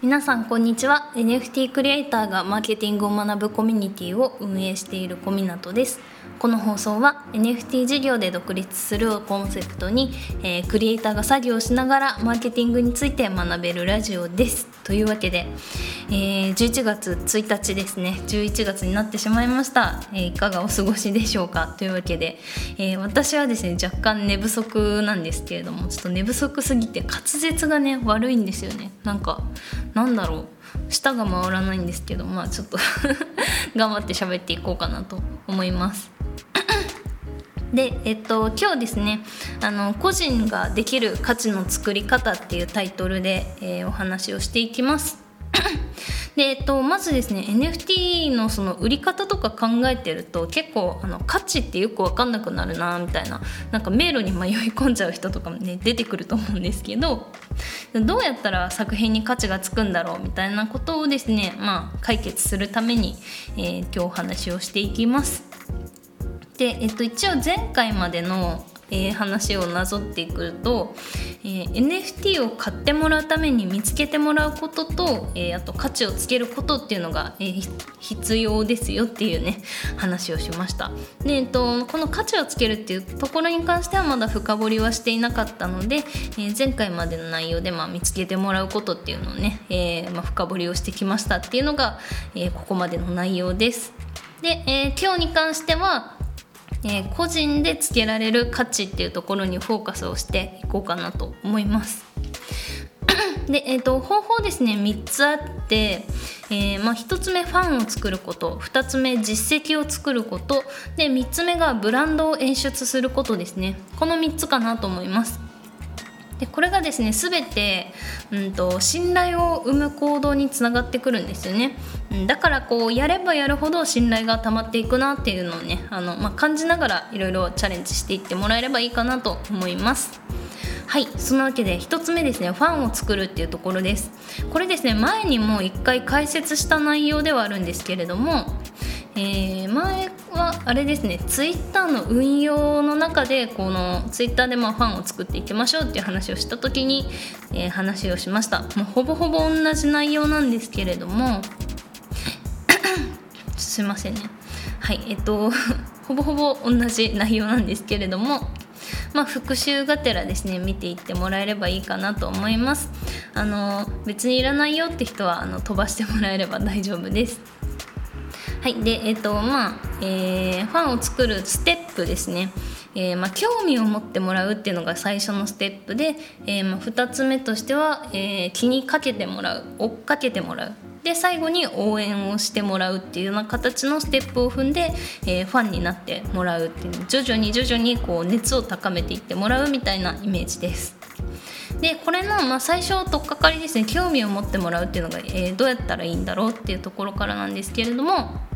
皆さんこんにちは。NFT クリエイターがマーケティングを学ぶコミュニティを運営している小湊です。この放送は NFT 事業で独立するをコンセプトに、えー、クリエイターが作業しながらマーケティングについて学べるラジオです。というわけで、えー、11月1日ですね。11月になってしまいました、えー、いかがお過ごしでしょうか？というわけで、え私はですね若干寝不足なんですけれどもちょっと寝不足すぎて滑舌がね悪いんですよね。なんかなんだろう。舌が回らないんですけどまあちょっと 頑張って喋っていこうかなと思います。で、えっと、今日ですねあの個人ができる価値の作り方っていうタイトルで、えー、お話をしていきます。でえっと、まずですね NFT のその売り方とか考えてると結構あの価値ってよく分かんなくなるなみたいななんか迷路に迷い込んじゃう人とかもね出てくると思うんですけどどうやったら作品に価値がつくんだろうみたいなことをですね、まあ、解決するために、えー、今日お話をしていきます。で、えっと、一応前回までの、えー、話をなぞっていくと、えー、NFT を買ってもらうために見つけてもらうことと、えー、あと価値をつけることっていうのが、え必要ですよっていうね 話をしました。で、えっと、この価値をつけるっていうところに関してはまだ深掘りはしていなかったので、え前回までの内容で、まあ、見つけてもらうことっていうのをね、えまあ、深掘りをしてきましたっていうのが、えここまでの内容です。で、え今日に関してはえー、個人でつけられる価値っていうところにフォーカスをしていこうかなと思います。で、えーと、方法ですね3つあって、えーまあ、1つ目ファンを作ること2つ目実績を作ることで3つ目がブランドを演出することですねこの3つかなと思います。でこれがですね全て、うんと、信頼を生む行動につながってくるんですよね、うん、だからこうやればやるほど信頼が溜まっていくなっていうのをねあの、まあ、感じながらいろいろチャレンジしていってもらえればいいかなと思います。はいそのわけで1つ目ですねファンを作るっていうところです。これですね前にも1回解説した内容ではあるんですけれどもえー、前はあれですねツイッターの運用の中でこのツイッターでまファンを作っていきましょうっていう話をした時に、えー、話をしました。もうほぼほぼ同じ内容なんですけれども すいませんね。はいえっと ほぼほぼ同じ内容なんですけれどもまあ、復習がてらですね見ていってもらえればいいかなと思います。あの別にいらないよって人はあの飛ばしてもらえれば大丈夫です。はいでえっ、ー、とまあ、えー、ファンを作るステップですね。えー、まあ、興味を持ってもらうっていうのが最初のステップで、えー、まあ、2つ目としては、えー、気にかけてもらう追っかけてもらう。で最後に応援をしてもらうっていうような形のステップを踏んで、えファンになってもらうっていう。徐々に徐々にこう熱を高めていってもらうみたいなイメージです。でこれの、まあ、最初取っかかりですね。興味を持ってもらうっていうのが、えどうやったらいいんだろうっていうところからなんですけれども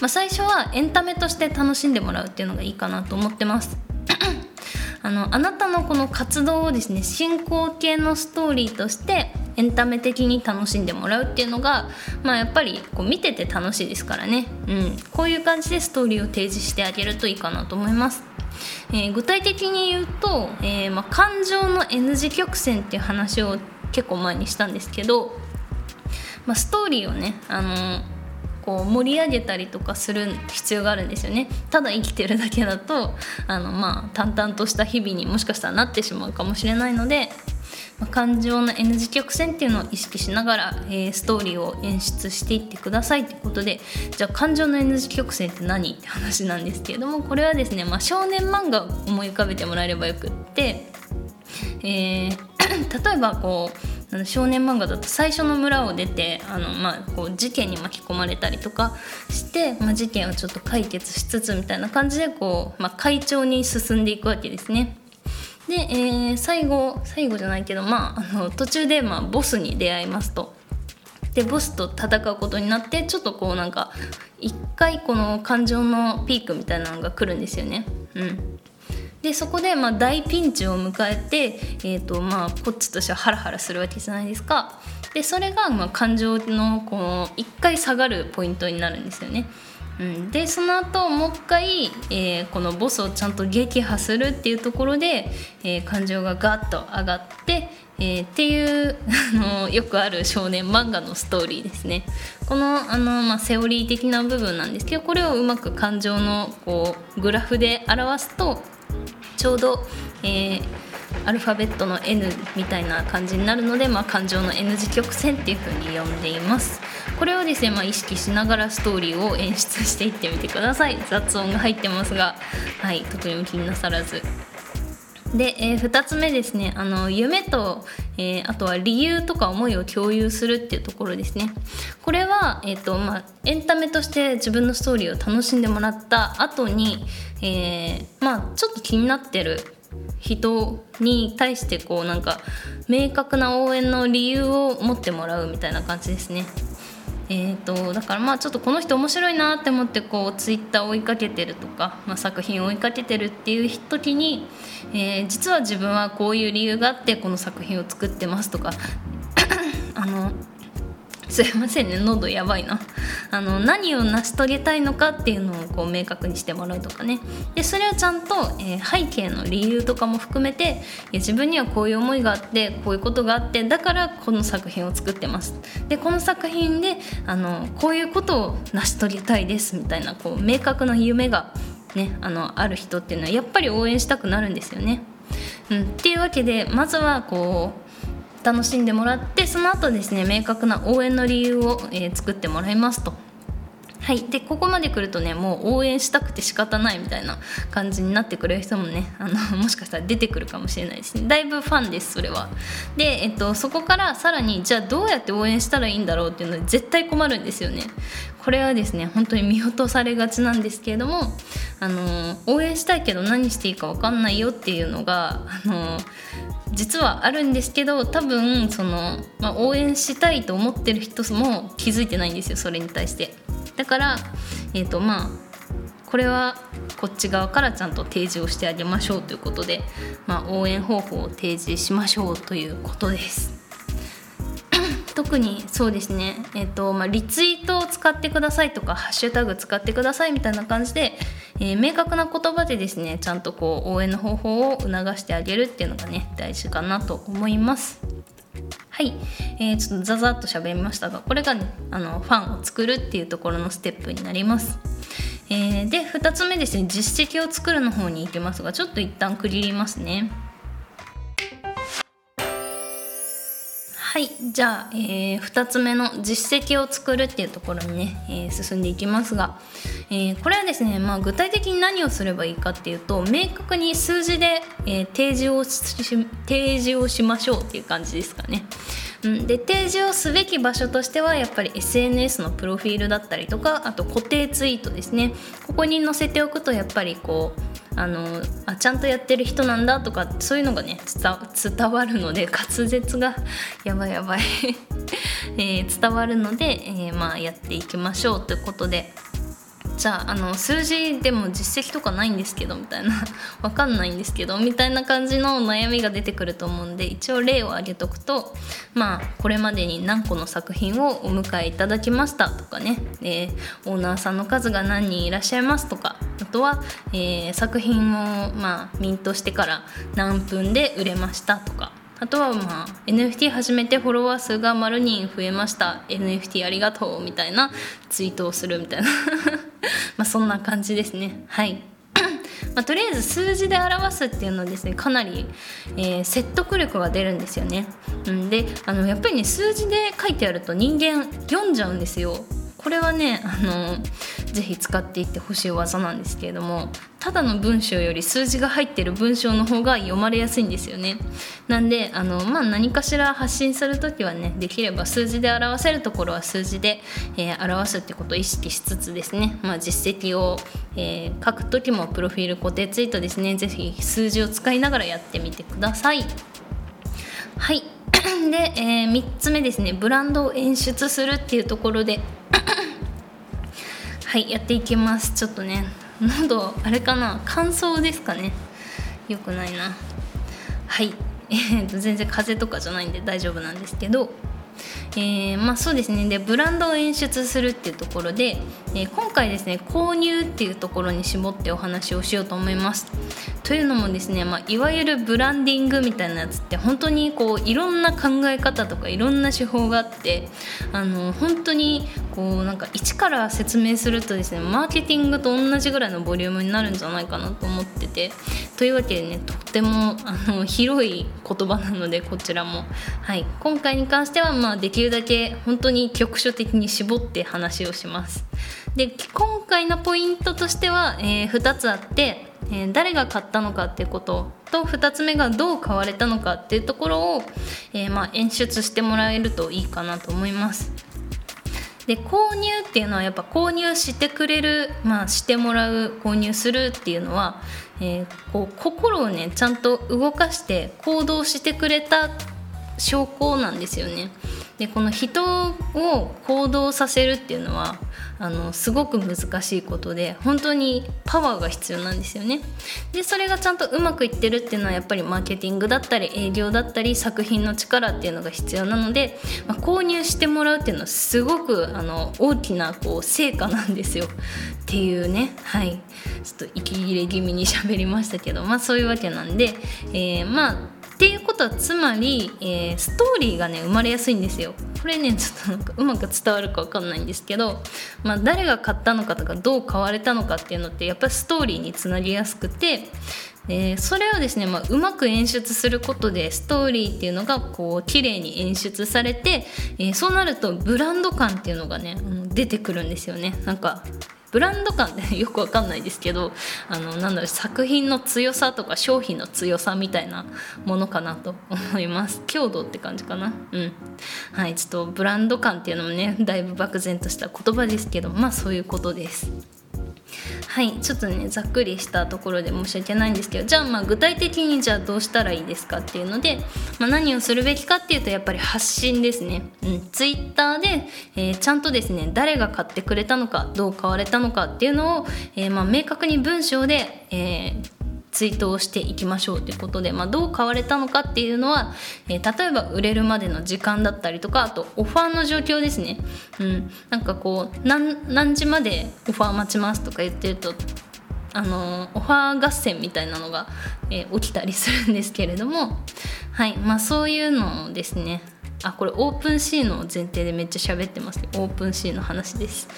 まあ、最初はエンタメとして楽しんでもらうっていうのがいいかなと思ってます。あのあなたのこの活動をですね進行形のストーリーとしてエンタメ的に楽しんでもらうっていうのが、まあ、やっぱりこう見てて楽しいですからね、うん、こういう感じでストーリーを提示してあげるといいかなと思います。えー、具体的に言うと、えー、まあ、感情の N 字曲線っていう話を結構前にしたんですけど、まあ、ストーリーをね、あのーこう盛り上げたりとかする必要があるんですよね。ただ生きてるだけだとあのまあ淡々とした日々にもしかしたらなってしまうかもしれないので、まあ、感情の N 字曲線っていうのを意識しながら、えー、ストーリーを演出していってくださいってことでじゃあ感情の N 字曲線って何って話なんですけれどもこれはですね、まあ、少年漫画を思い浮かべてもらえればよくって、えー、例えばこうあの少年漫画だと最初の村を出てあの、まあ、こう事件に巻き込まれたりとかして、まあ、事件をちょっと解決しつつみたいな感じでこう、まあ、会長に進んでいくわけですね。で、えー、最後最後じゃないけど、まあ、あの途中で、まあ、ボスに出会いますと。でボスと戦うことになってちょっとこうなんか一回この感情のピークみたいなのが来るんですよね。うん、でそこでまあ大ピンチを迎えて、えーとまあ、こっちとしてはハラハラするわけじゃないですか。でそれがまあ感情のこの一回下がるポイントになるんですよね。うん、でその後もう一回、えー、このボスをちゃんと撃破するっていうところで、えー、感情がガッと上がって、えー、っていう あのよくある少年漫画のストーリーですね。このあの、まあ、セオリー的な部分なんですけどこれをうまく感情のこうグラフで表すとちょうど、えー、アルファベットの N みたいな感じになるので、まあ、感情の N 字曲線っていう風に呼んでいます。これをですね、まあ、意識しながらストーリーを演出していってみてください。雑音が入ってますがはい特に気になさらず。で、えー、2つ目ですねあの夢と、えー、あとは理由とか思いを共有するっていうところですねこれは、えーとまあ、エンタメとして自分のストーリーを楽しんでもらった後に、えー、まあちょっと気になってる人に対してこうなんか明確な応援の理由を持ってもらうみたいな感じですね。えーと、だからまあちょっとこの人面白いなって思ってこうツイッター追いかけてるとか、まあ、作品追いかけてるっていう時に、えー、実は自分はこういう理由があってこの作品を作ってますとかあのすいませんね。喉やばいな。あの何を成し遂げたいのかっていうのをこう明確にしてもらうとかね。でそれをちゃんと、えー、背景の理由とかも含めて自分にはこういう思いがあってこういうことがあってだからこの作品を作ってます。でこの作品であのこういうことを成し遂げたいですみたいなこう明確な夢が、ね、あのある人っていうのはやっぱり応援したくなるんですよね。うん、っていうわけでまずはこう楽しんでもらってその後ですね明確な応援の理由を、えー、作ってもらいますと。はい、でここまで来るとねもう応援したくて仕方ないみたいな感じになってくれる人もねあの もしかしたら出てくるかもしれないですね。だいぶファンですそれは。で、えっと、そこからさらにじゃあどうやって応援したらいいんだろうっていうので絶対困るんですよね。これはですね本当に見落とされがちなんですけれどもあの応援したいけど何していいか分かんないよっていうのがあの実はあるんですけど多分その、まあ、応援したいと思ってる人も気づいてないんですよそれに対して。だからえっ、ー、とまあこれはこっち側からちゃんと提示をしてあげましょうということで、まあ、応援方法を提示しましょうということです 特にそうですね、えーとまあ、リツイートを使ってくださいとかハッシュタグ使ってくださいみたいな感じで、えー、明確な言葉でですねちゃんとこう応援の方法を促してあげるっていうのがね大事かなと思います。はい、えー、ちょっとザザッと喋りましたがこれがねあのファンを作るっていうところのステップになります。えー、で2つ目ですね実績を作るの方に行きますがちょっと一旦区切りますね。はいじゃあ、えー、2つ目の実績を作るっていうところにね、えー、進んでいきますが、えー、これはですね、まあ、具体的に何をすればいいかっていうと明確に数字で、え提示をし提示をしましょうっていう感じですかね。うん、で提示をすべき場所としてはやっぱり SNS のプロフィールだったりとかあと固定ツイートですねここに載せておくとやっぱりこうあのあちゃんとやってる人なんだとかそういうのがね伝わるので滑舌が やばいやばい。えー、伝わるので、えー、まあ、やっていきましょうということで。じゃああの数字でも実績とかないんですけどみたいな。わかんないんですけどみたいな感じの悩みが出てくると思うんで一応例を挙げとくとまあこれまでに何個の作品をお迎えいただきましたとかね、えー、オーナーさんの数が何人いらっしゃいますとか。あとは、えー、作品をまあミントしてから何分で売れましたとか。あとはまあ NFT 始めてフォロワー数が丸人増えました。NFT ありがとう。みたいなツイートをするみたいな。まあそんな感じですねはい まあ、とりあえず数字で表すっていうのはですねかなり、えー、説得力が出るんですよね。うん、であのやっぱりね数字で書いてあると人間読んじゃうんですよ。これはねあのぜひ使っていってほしい技なんですけれどもただの文章より数字が入ってる文章の方が読まれやすいんですよね。なんであの、まあ、何かしら発信する時はねできれば数字で表せるところは数字で、えー、表すってことを意識しつつですね、まあ、実績を、えー、書く時もプロフィール固定ツイートですね。ぜひ数字を使いながらやってみてください。はい。で、えー、3つ目ですね。ブランドを演出するっていうところではいやっていきます。ちょっとね喉あれかな？乾燥ですかね？よくないな。はい。えーと、全然風邪とかじゃないんで大丈夫なんですけどえー、まあそうですね。でブランドを演出するっていうところで、えー、今回ですね購入っていうところに絞ってお話をしようと思います。というのもですね、まあ、いわゆるブランディングみたいなやつって本当にこういろんな考え方とかいろんな手法があってあの本当にこうなんか一から説明するとですねマーケティングと同じぐらいのボリュームになるんじゃないかなと思っててというわけでねとってもあの広い言葉なのでこちらも、はい、今回に関してはまあできるだけ本当に局所的に絞って話をします。で今回のポイントとしては、えー、2つあってえー、誰が買ったのかっていうことと2つ目がどう買われたのかっていうところを、えー、まあ、演出してもらえるといいかなと思います。で購入っていうのはやっぱ購入してくれる、まあ、してもらう購入するっていうのは、え、こう心をねちゃんと動かして行動してくれた証拠なんですよね。でこの人を行動させるっていうのはあのすごく難しいことで本当にパワーが必要なんですよね。でそれがちゃんとうまくいってるっていうのはやっぱりマーケティングだったり営業だったり作品の力っていうのが必要なので、まあ、購入してもらうっていうのはすごくあの大きなこう成果なんですよっていうねはいちょっと息切れ気味に喋りましたけどまあそういうわけなんで、えー、まあていうことはつまり、えー、ストーリーがね生まれやすいんですよ。これねちょっとなんかうまく伝わるか分かんないんですけど、まあ、誰が買ったのかとかどう買われたのかっていうのってやっぱりストーリーにつなぎやすくてえー、それをですね、まあ、うまく演出することでストーリーっていうのがこう綺麗に演出されて、えー、そうなるとブランド感っていうのがね出てくるんですよね。なんかブランド感って よくわかんないですけどあのなんだろう作品の強さとか商品の強さみたいなものかなと思います。強度って感じかな？うん。はいちょっとブランド感っていうのもねだいぶ漠然とした言葉ですけどまあそういうことです。はいちょっとねざっくりしたところで申し訳ないんですけどじゃあまあ具体的にじゃあどうしたらいいですかっていうので、まあ、何をするべきかっていうとやっぱり発信ですね、うん、ツイッターで、えー、ちゃんとですね誰が買ってくれたのかどう買われたのかっていうのを、えー、まあ明確に文章で、えーツイートをしていきましょうということで、まあ、どう買われたのかっていうのは、えー、例えば売れるまでの時間だったりとかあとオファーの状況ですね、うん、なんかこう何時までオファー待ちますとか言ってるとあのオファー合戦みたいなのが、えー、起きたりするんですけれども、はい。まあ、そういうのをですね。あこれ OpenSea の前提でめっちゃ喋ってますね。 OpenSea の話です。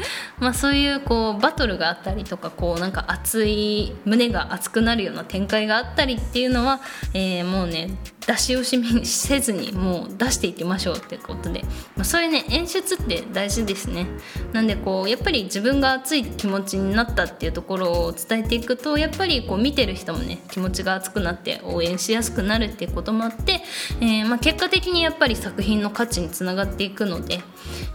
まあそういうこうバトルがあったりとかこうなんか熱い胸が熱くなるような展開があったりっていうのは、えー、もうね出し惜しみせずにもう出していきましょうっていうことで、まあ、そういうね演出って大事ですね。なんでこうやっぱり自分が熱い気持ちになったっていうところを伝えていくとやっぱりこう見てる人もね気持ちが熱くなって応援しやすくなるっていうこともあって、えー、まあ、結果的にやっぱり作品の価値につながっていくので、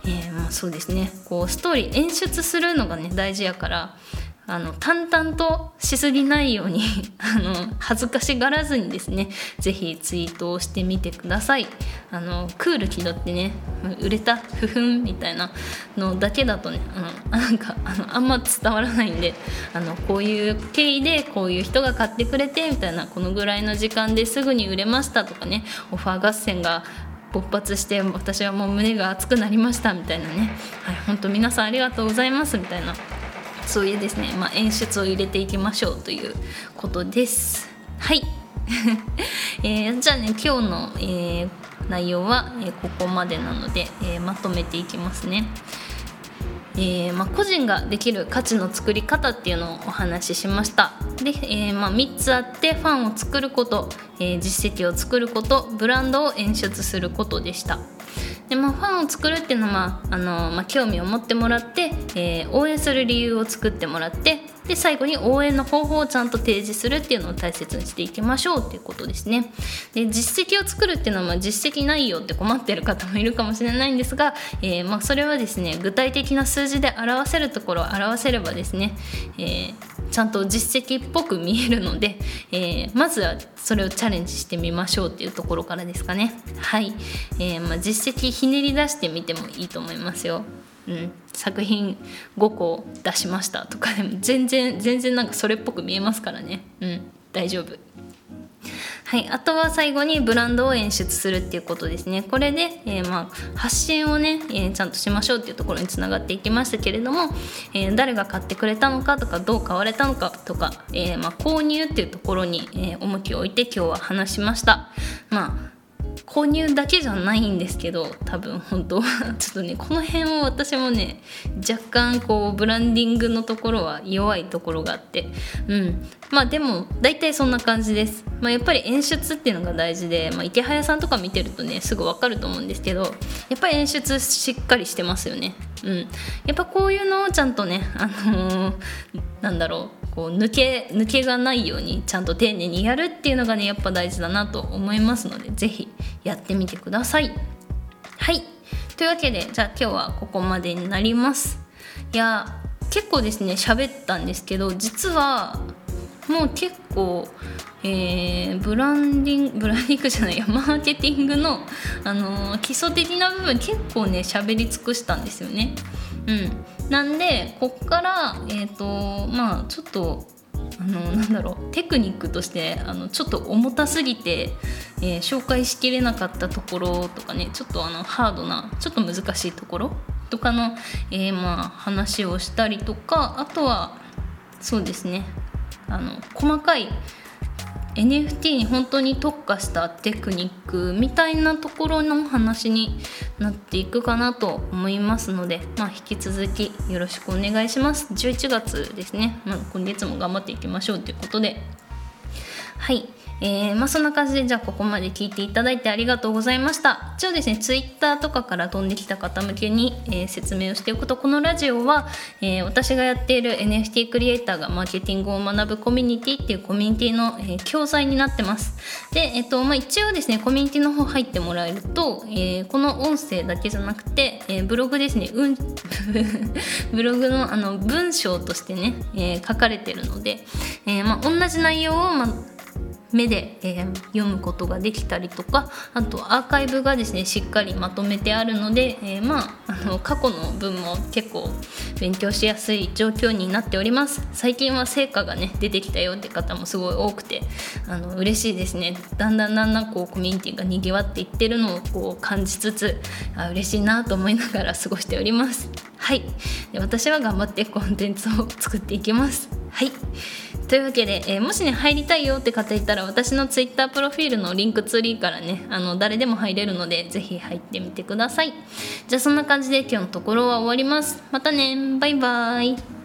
えー、まあそうですね。こうストーリー演出するのがね大事やからあの淡々としすぎないように あの恥ずかしがらずにですね是非ツイートをしてみてください。あのクール気取ってね売れたふふんみたいなのだけだとねあのなんかあのあんま伝わらないんであのこういう経緯でこういう人が買ってくれてみたいなこのぐらいの時間ですぐに売れましたとかねオファー合戦が勃発して私はもう胸が熱くなりましたみたいなね。はい本当皆さんありがとうございますみたいな。そういうですね、まあ、演出を入れていきましょうということです。はい。えー、じゃあね今日の、えー、内容は、えー、ここまでなので、えまとめていきますね。えーまあ、個人ができる価値の作り方っていうのをお話ししました。で、えーまあ、3つあってファンを作ること、えー、実績を作ることブランドを演出することでした。で、も、ファンを作るっていうのは、あのまあ、興味を持ってもらって、えー、応援する理由を作ってもらってで最後に応援の方法をちゃんと提示するっていうのを大切にしていきましょうっていうことですね。で実績を作るっていうのは、まあ、実績ないよって困ってる方もいるかもしれないんですが、えー、まあ、それはですね具体的な数字で表せるところを表せればですね、えー、ちゃんと実績っぽく見えるので、えー、まずはそれをチャレンジしてみましょうっていうところからですかね。はい、えまあ、実績ひねり出してみてもいいと思いますよ。うん、作品5個出しましたとかでも全然全然なんかそれっぽく見えますからね。うん大丈夫。はい、あとは最後にブランドを演出するっていうことですね。これで、えー、まあ、発信をね、えー、ちゃんとしましょうっていうところにつながっていきましたけれども、えー、誰が買ってくれたのかとかどう買われたのかとか、えまあ、購入っていうところに、え重きを置いて今日は話しました。まあ購入だけじゃないんですけど多分本当ちょっとねこの辺を私もね若干こうブランディングのところは弱いところがあって。うん。まあでも大体そんな感じです、まあ、やっぱり演出っていうのが大事で、まあ、池早さんとか見てるとねすぐ分かると思うんですけどやっぱり演出しっかりしてますよね。うん。やっぱこういうのをちゃんとねあのー、なんだろう。こう抜け抜けがないようにちゃんと丁寧にやるっていうのがねやっぱ大事だなと思いますので是非やってみてください。はいというわけでじゃあ今日はここまでになります。いや結構ですね喋ったんですけど実はもう結構、えー、ブランディングブランディングじゃないやマーケティングの、あのー、基礎的な部分結構ね喋り尽くしたんですよね。うん、なんでこっからえっ、ー、とまあちょっとあのなんだろうテクニックとしてあのちょっと重たすぎて、えー、紹介しきれなかったところとかねちょっとあのハードなちょっと難しいところとかの、えー、まあ、話をしたりとかあとはそうですね。あの細かい NFT に本当に特化したテクニックみたいなところの話になっていくかなと思いますので、まあ、引き続きよろしくお願いします。11月ですね、まあ、今月も頑張っていきましょうということで。はい。えー、まあ、そんな感じでじゃあここまで聞いていただいてありがとうございました。一応ですねツイッターとかから飛んできた方向けに、えー、説明をしておくとこのラジオは、えー、私がやっている NFT クリエイターがマーケティングを学ぶコミュニティっていうコミュニティの、え教材になってます。で、えっとまあ、一応ですねコミュニティの方入ってもらえると、えこの音声だけじゃなくて、えブログですね、うん、ブログのあの文章としてね、え書かれてるので、えまあ、同じ内容を、まあ目で、えー、読むことができたりとかあとアーカイブがですねしっかりまとめてあるので、えー、まああの過去の文も結構勉強しやすい状況になっております。最近は成果がね出てきたよって方もすごい多くてあの嬉しいですね。だんだんだんだんこうコミュニティがにぎわっていってるのをこう感じつつあ嬉しいなと思いながら過ごしております。はい。で私は頑張ってコンテンツを作っていきます。はい。というわけで、えー、もしね入りたいよって方いたら私の Twitter プロフィールのリンクツリーからねあの誰でも入れるので是非入ってみてください。じゃあそんな感じで今日のところは終わります。またね。バイバーイ。